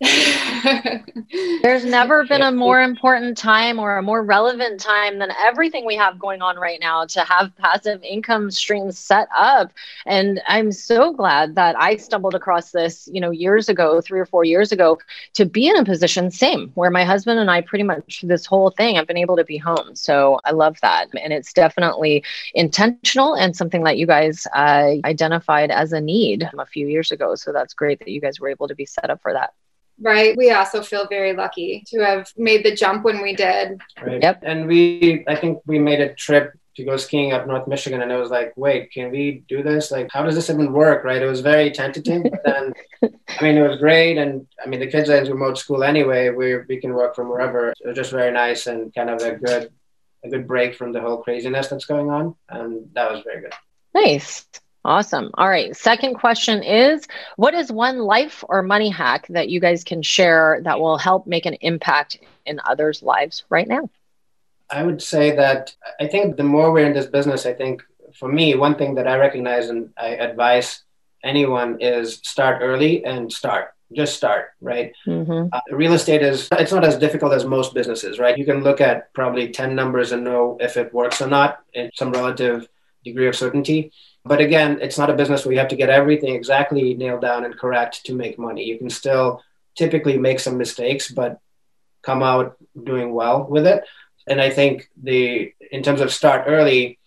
There's never been a more important time or a more relevant time than everything we have going on right now to have passive income streams set up. And I'm so glad that I stumbled across this, you know, years ago, three or four years ago, to be in a position, same, where my husband and I pretty much this whole thing I've been able to be home. So I love that. And it's definitely intentional and something that you guys uh, identified as a need a few years ago. So that's great that you guys were able to be set up for that right? We also feel very lucky to have made the jump when we did. Right. Yep. And we, I think we made a trip to go skiing up North Michigan, and it was like, wait, can we do this? Like, how does this even work? Right? It was very tentative, but then, I mean, it was great, and I mean, the kids are in remote school anyway. We we can work from wherever. It was just very nice and kind of a good a good break from the whole craziness that's going on, and that was very good. Nice. Awesome. All right. Second question is What is one life or money hack that you guys can share that will help make an impact in others' lives right now? I would say that I think the more we're in this business, I think for me, one thing that I recognize and I advise anyone is start early and start. Just start, right? Mm-hmm. Uh, real estate is, it's not as difficult as most businesses, right? You can look at probably 10 numbers and know if it works or not in some relative degree of certainty. But again, it's not a business where you have to get everything exactly nailed down and correct to make money. You can still typically make some mistakes, but come out doing well with it. And I think the in terms of start early,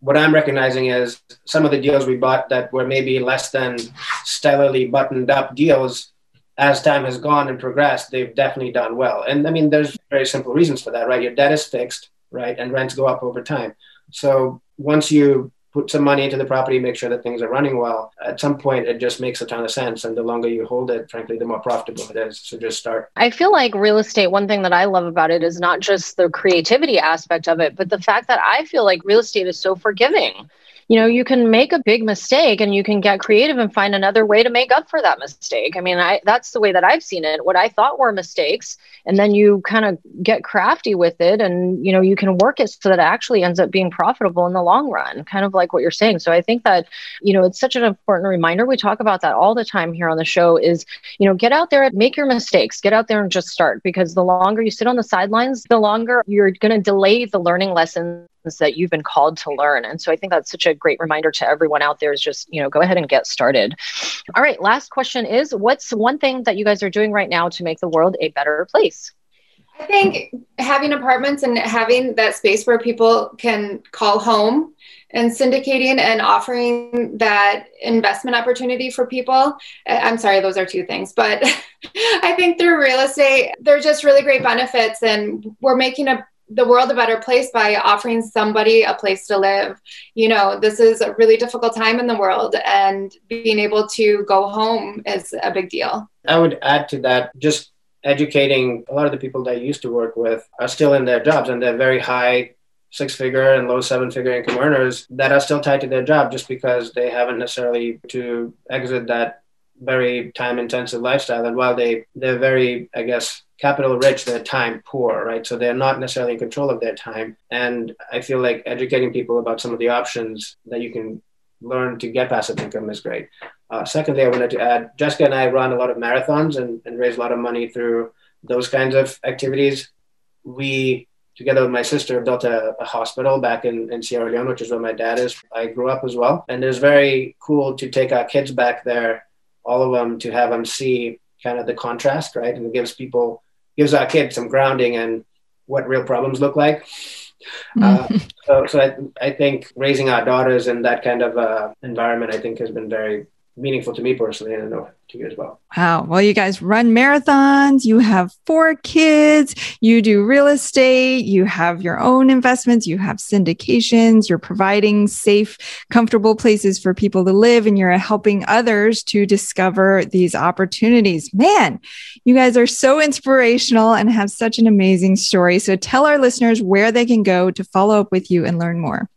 what I'm recognizing is some of the deals we bought that were maybe less than stellarly buttoned up deals. As time has gone and progressed, they've definitely done well. And I mean, there's very simple reasons for that, right? Your debt is fixed, right? And rents go up over time. So once you put some money into the property, make sure that things are running well. At some point, it just makes a ton of sense. And the longer you hold it, frankly, the more profitable it is. So just start. I feel like real estate, one thing that I love about it is not just the creativity aspect of it, but the fact that I feel like real estate is so forgiving you know you can make a big mistake and you can get creative and find another way to make up for that mistake. I mean i that's the way that i've seen it. What i thought were mistakes and then you kind of get crafty with it and you know you can work it so that it actually ends up being profitable in the long run kind of like what you're saying. So i think that you know it's such an important reminder. We talk about that all the time here on the show is you know get out there and make your mistakes. Get out there and just start because the longer you sit on the sidelines the longer you're going to delay the learning lesson that you've been called to learn. And so I think that's such a great reminder to everyone out there is just, you know, go ahead and get started. All right, last question is what's one thing that you guys are doing right now to make the world a better place? I think having apartments and having that space where people can call home and syndicating and offering that investment opportunity for people. Uh, I'm sorry, those are two things, but I think through real estate, they're just really great benefits, and we're making a the world a better place by offering somebody a place to live. You know, this is a really difficult time in the world, and being able to go home is a big deal. I would add to that just educating a lot of the people that I used to work with are still in their jobs and they're very high six figure and low seven figure income earners that are still tied to their job just because they haven't necessarily to exit that very time intensive lifestyle and while they they're very i guess capital rich they're time poor right so they're not necessarily in control of their time and i feel like educating people about some of the options that you can learn to get passive income is great uh, secondly i wanted to add jessica and i run a lot of marathons and, and raise a lot of money through those kinds of activities we together with my sister, built a, a, hospital back in, in Sierra Leone, which is where my dad is. I grew up as well. And it's very cool to take our kids back there, all of them, to have them see kind of the contrast, right? And it gives people, gives our kids some grounding and what real problems look like. Uh, so, so I, I think raising our daughters in that kind of uh, environment, I think, has been very meaningful to me personally, and I know to you as well. Wow. Well, you guys run marathons, you have four kids, you do real estate, you have your own investments, you have syndications, you're providing safe, comfortable places for people to live, and you're helping others to discover these opportunities. Man, you guys are so inspirational and have such an amazing story. So tell our listeners where they can go to follow up with you and learn more.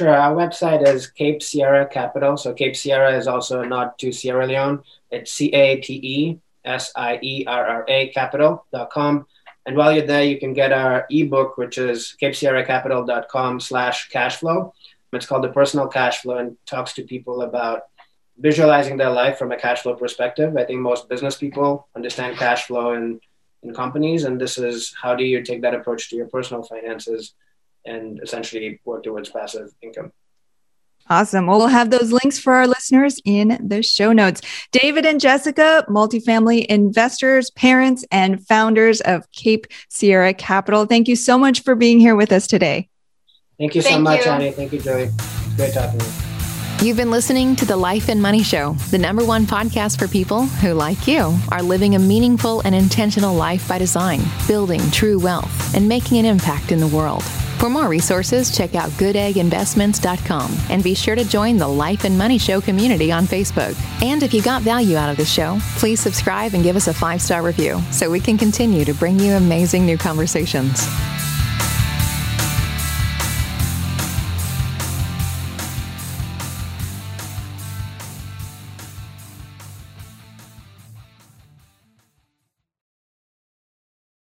Sure. Our website is Cape Sierra Capital. So Cape Sierra is also not to Sierra Leone. It's C A P E S I E R R A capital.com. And while you're there, you can get our ebook, which is Cape Sierra capesierracapital.com slash cash flow. It's called The Personal Cash Flow and talks to people about visualizing their life from a cash flow perspective. I think most business people understand cash flow in, in companies. And this is how do you take that approach to your personal finances and essentially work towards passive income. Awesome. Well, we'll have those links for our listeners in the show notes. David and Jessica, multifamily investors, parents, and founders of Cape Sierra Capital. Thank you so much for being here with us today. Thank you so Thank much, you. Annie. Thank you, Joey. It's great talking to you. You've been listening to the Life and Money Show, the number one podcast for people who, like you, are living a meaningful and intentional life by design, building true wealth, and making an impact in the world. For more resources, check out goodegginvestments.com and be sure to join the Life and Money Show community on Facebook. And if you got value out of the show, please subscribe and give us a five star review so we can continue to bring you amazing new conversations.